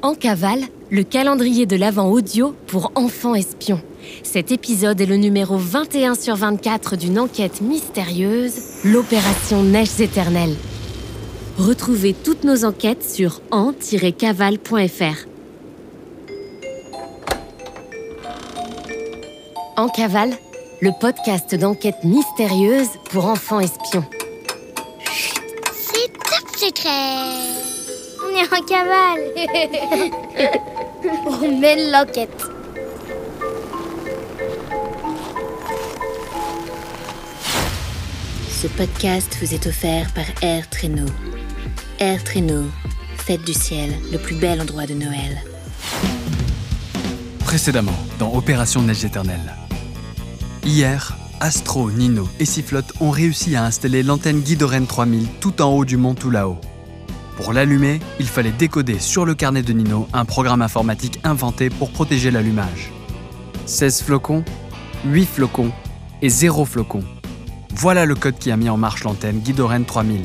En cavale, le calendrier de l'Avent audio pour enfants espions. Cet épisode est le numéro 21 sur 24 d'une enquête mystérieuse, l'opération Neiges éternelles. Retrouvez toutes nos enquêtes sur en-cavale.fr. En cavale, le podcast d'enquête mystérieuse pour enfants espions. C'est top secret. On est en cavale. On mène l'enquête. Ce podcast vous est offert par Air Traîneau. Air Traîneau, fête du ciel, le plus bel endroit de Noël. Précédemment, dans Opération Neige éternelle. Hier, Astro, Nino et Sifflotte ont réussi à installer l'antenne Guidoren 3000 tout en haut du mont tout là-haut. Pour l'allumer, il fallait décoder sur le carnet de Nino un programme informatique inventé pour protéger l'allumage. 16 flocons, 8 flocons et 0 flocon. Voilà le code qui a mis en marche l'antenne Guidoren 3000.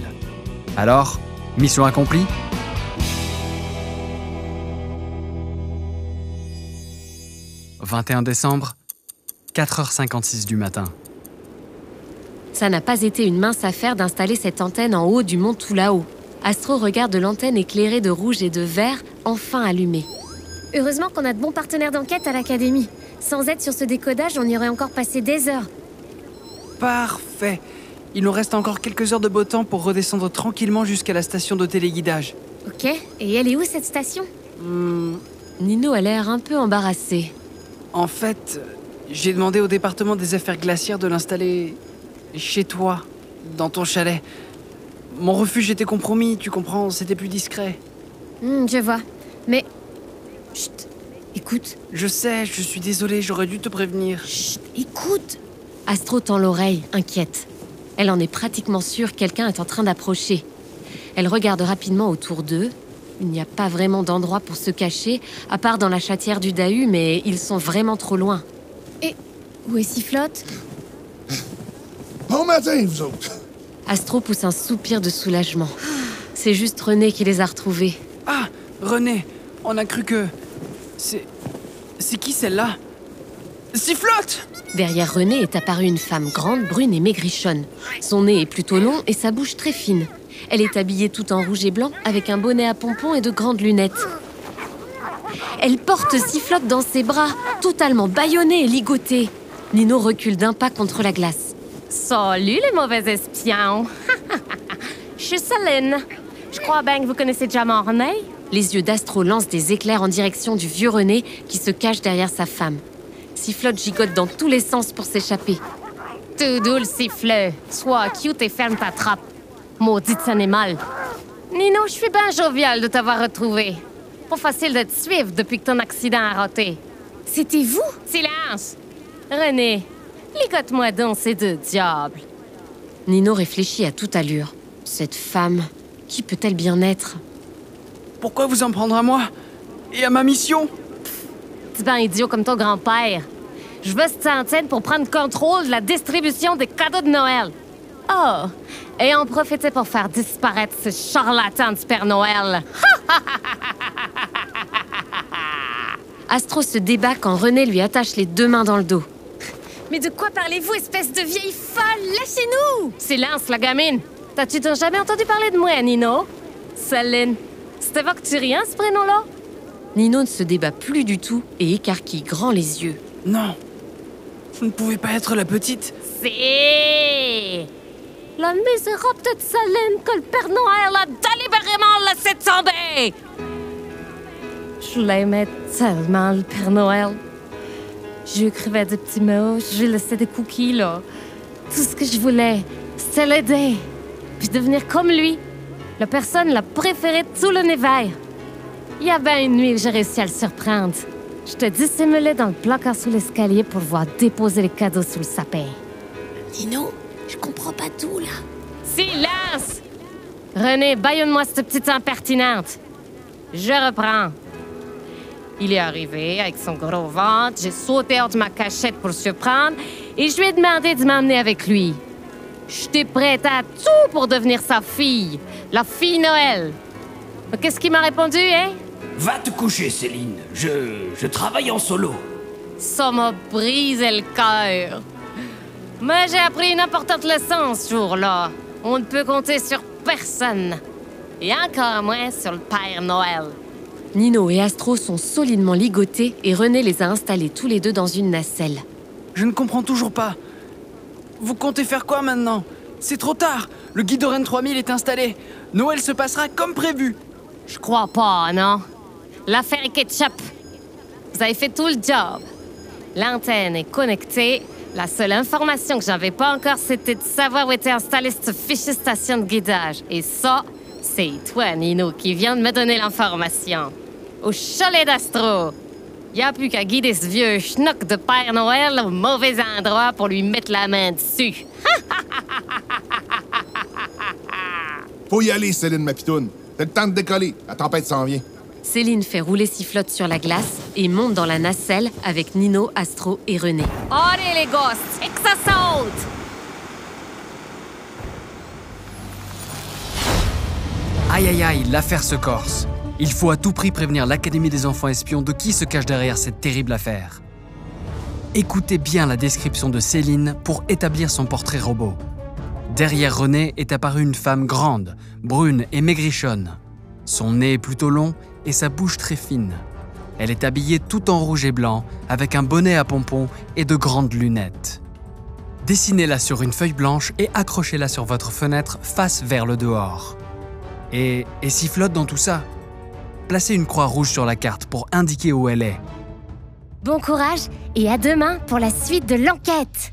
Alors, mission accomplie? 21 décembre, 4h56 du matin. Ça n'a pas été une mince affaire d'installer cette antenne en haut du mont tout là-haut. Astro regarde l'antenne éclairée de rouge et de vert, enfin allumée. Heureusement qu'on a de bons partenaires d'enquête à l'académie. Sans aide sur ce décodage, on y aurait encore passé des heures. Parfait. Il nous reste encore quelques heures de beau temps pour redescendre tranquillement jusqu'à la station de téléguidage. Ok, et elle est où cette station? Hmm, Nino a l'air un peu embarrassé. en fait, j'ai demandé au département des affaires glaciaires de l'installer chez toi, dans ton chalet. Mon refuge était compromis, tu comprends, c'était plus discret. Hmm, Je vois. Mais... Chut, écoute. Je sais, je suis désolé, j'aurais dû te prévenir. Chut, écoute. Astro tend l'oreille, inquiète. Elle en est pratiquement sûre que quelqu'un est en train d'approcher. Elle regarde rapidement autour d'eux. Il n'y a pas vraiment d'endroit pour se cacher, à part dans la chatière du Dahu, mais ils sont vraiment trop loin. Où est Sifflotte Bon matin, vous autres? Astro pousse un soupir de soulagement. C'est juste René qui les a retrouvés. Ah, René, on a cru que... C'est... C'est qui celle-là? Sifflotte Derrière René est apparue une femme grande, brune et maigrichonne. Son nez est plutôt long et sa bouche très fine. Elle est habillée tout en rouge et blanc avec un bonnet à pompons et de grandes lunettes. Elle porte Sifflotte dans ses bras, totalement bâillonnée et ligotée. Nino recule d'un pas contre la glace. Salut les mauvais espions! Je suis Céline. Je crois bien que vous connaissez déjà mon René. Les yeux d'Astro lancent des éclairs en direction du vieux René qui se cache derrière sa femme. Sifflotte gigote dans tous les sens pour s'échapper. Tout doux le sifflet. Sois cute et ferme ta trappe. Maudite animal. Nino, je suis bien jovial de t'avoir retrouvé. Pas facile de te suivre depuis que ton accident a raté. C'était vous? Silence! René, ligote-moi donc ces deux diables. Nino réfléchit à toute allure. Cette femme, qui peut-elle bien être? Pourquoi vous en prendre à moi Et à ma mission? Petit ben idiot comme ton grand-père. Je veux cette antenne pour prendre contrôle de la distribution des cadeaux de Noël. Oh, et en profiter pour faire disparaître ce charlatan de Père Noël. Astro se débat quand René lui attache les deux mains dans le dos. Mais de quoi parlez-vous, espèce de vieille folle? Lâchez-nous Silence, la gamine. T'as-tu donc jamais entendu parler de moi, Nino? Céline, c'était rien, ce prénom-là? Nino ne se débat plus du tout et écarquille grand les yeux. Non. Vous ne pouvez pas être la petite. C'est... La misérable de Céline que le Père Noël a délibérément laissé tomber! Je l'aimais tellement, le Père Noël. Je écrivais des petits mots, je lui laissais des cookies, là. Tout ce que je voulais, c'était l'aider. Puis devenir comme lui. La personne la préférée de tout l'univers. Il y avait une nuit où j'ai réussi à le surprendre. Je te dissimulais dans le placard sous l'escalier pour voir déposer les cadeaux sous le sapin. Nino, je comprends pas tout là. Silence! René, baillonne-moi cette petite impertinente. Je reprends. Il est arrivé avec son gros ventre, j'ai sauté hors de ma cachette pour le surprendre et je lui ai demandé de m'emmener avec lui. J'étais prête à tout pour devenir sa fille, la fille Noël. Mais Qu'est-ce qu'il m'a répondu, hein? Va te coucher, Céline. Je, je travaille en solo. Ça m'a brisé le cœur. Mais j'ai appris une importante leçon ce jour-là. On ne peut compter sur personne. Et encore moins sur le Père Noël. Nino et Astro sont solidement ligotés et René les a installés tous les deux dans une nacelle. Je ne comprends toujours pas. Vous comptez faire quoi maintenant? C'est trop tard. Le guide Oren 3000 est installé. Noël se passera comme prévu. Je crois pas, non? L'affaire est ketchup. Vous avez fait tout le job. L'antenne est connectée. La seule information que j'avais pas encore, c'était de savoir où était installée cette fichue station de guidage. Et ça, c'est toi, Nino, qui viens de me donner l'information. Au chalet d'Astro. Y a plus qu'à guider ce vieux schnock de Père Noël au mauvais endroit pour lui mettre la main dessus. Faut y aller, Céline Mapitoune. T'as le temps de décoller. La tempête s'en vient. Céline fait rouler Sifflotte sur la glace et monte dans la nacelle avec Nino, Astro et René. Allez, les gosses, et que ça saute! Aïe aïe aïe, l'affaire se corse. Il faut à tout prix prévenir l'Académie des enfants espions de qui se cache derrière cette terrible affaire. Écoutez bien la description de Céline pour établir son portrait robot. Derrière René est apparue une femme grande, brune et maigrichonne. Son nez est plutôt long et sa bouche très fine. Elle est habillée tout en rouge et blanc, avec un bonnet à pompons et de grandes lunettes. Dessinez-la sur une feuille blanche et accrochez-la sur votre fenêtre face vers le dehors. Et, et flotte dans tout ça Placez une croix rouge sur la carte pour indiquer où elle est. Bon courage et à demain pour la suite de l'enquête